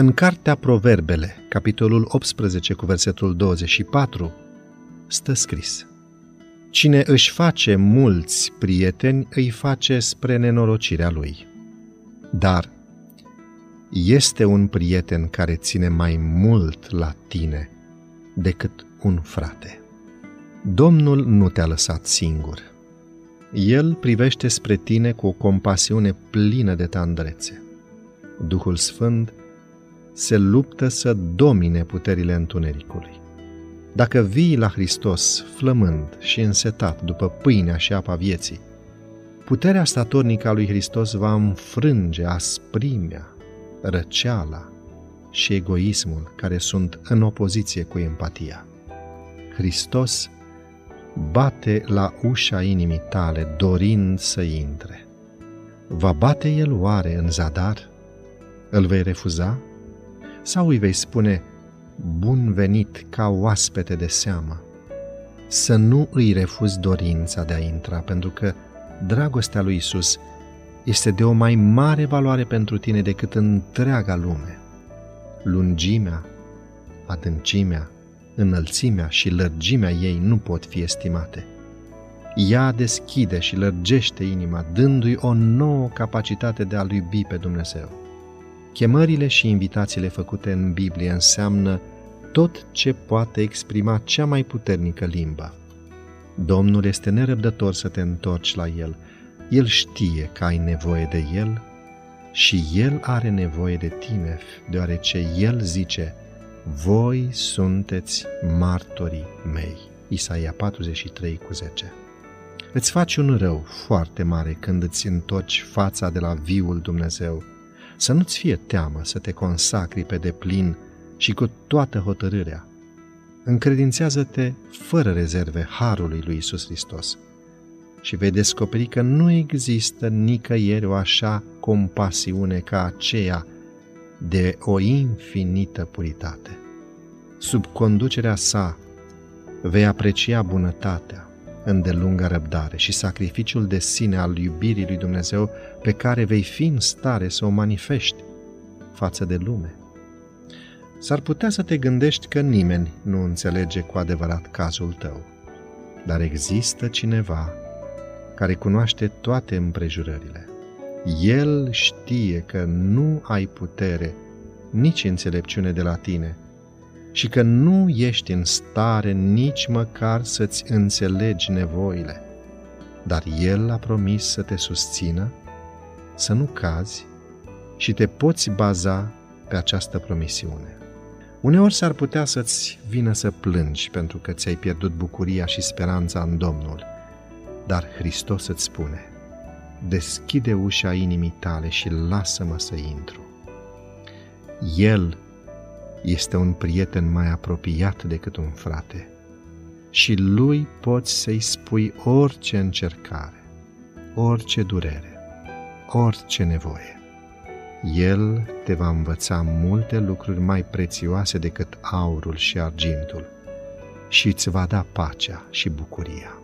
În cartea Proverbele, capitolul 18 cu versetul 24, stă scris Cine își face mulți prieteni, îi face spre nenorocirea lui. Dar este un prieten care ține mai mult la tine decât un frate. Domnul nu te-a lăsat singur. El privește spre tine cu o compasiune plină de tandrețe. Duhul Sfânt se luptă să domine puterile întunericului. Dacă vii la Hristos flămând și însetat după pâinea și apa vieții, puterea statornică a lui Hristos va înfrânge asprimea, răceala și egoismul care sunt în opoziție cu empatia. Hristos bate la ușa inimii tale dorind să intre. Va bate el oare în zadar? Îl vei refuza? Sau îi vei spune, bun venit ca oaspete de seamă? Să nu îi refuzi dorința de a intra, pentru că dragostea lui Isus este de o mai mare valoare pentru tine decât întreaga lume. Lungimea, adâncimea, înălțimea și lărgimea ei nu pot fi estimate. Ea deschide și lărgește inima, dându-i o nouă capacitate de a-L iubi pe Dumnezeu. Chemările și invitațiile făcute în Biblie înseamnă tot ce poate exprima cea mai puternică limbă. Domnul este nerăbdător să te întorci la El. El știe că ai nevoie de El și El are nevoie de tine, deoarece El zice, voi sunteți martorii mei. Isaia 43 cu 10 Îți faci un rău foarte mare când îți întorci fața de la viul Dumnezeu să nu-ți fie teamă să te consacri pe deplin și cu toată hotărârea. Încredințează-te fără rezerve harului lui Isus Hristos și vei descoperi că nu există nicăieri o așa compasiune ca aceea de o infinită puritate. Sub conducerea sa vei aprecia bunătatea, îndelungă răbdare și sacrificiul de sine al iubirii lui Dumnezeu pe care vei fi în stare să o manifesti față de lume. S-ar putea să te gândești că nimeni nu înțelege cu adevărat cazul tău, dar există cineva care cunoaște toate împrejurările. El știe că nu ai putere, nici înțelepciune de la tine, și că nu ești în stare nici măcar să-ți înțelegi nevoile. Dar El a promis să te susțină, să nu cazi și te poți baza pe această promisiune. Uneori s-ar putea să-ți vină să plângi pentru că ți-ai pierdut bucuria și speranța în Domnul, dar Hristos îți spune, deschide ușa inimii tale și lasă-mă să intru. El este un prieten mai apropiat decât un frate și lui poți să-i spui orice încercare, orice durere, orice nevoie. El te va învăța multe lucruri mai prețioase decât aurul și argintul și îți va da pacea și bucuria.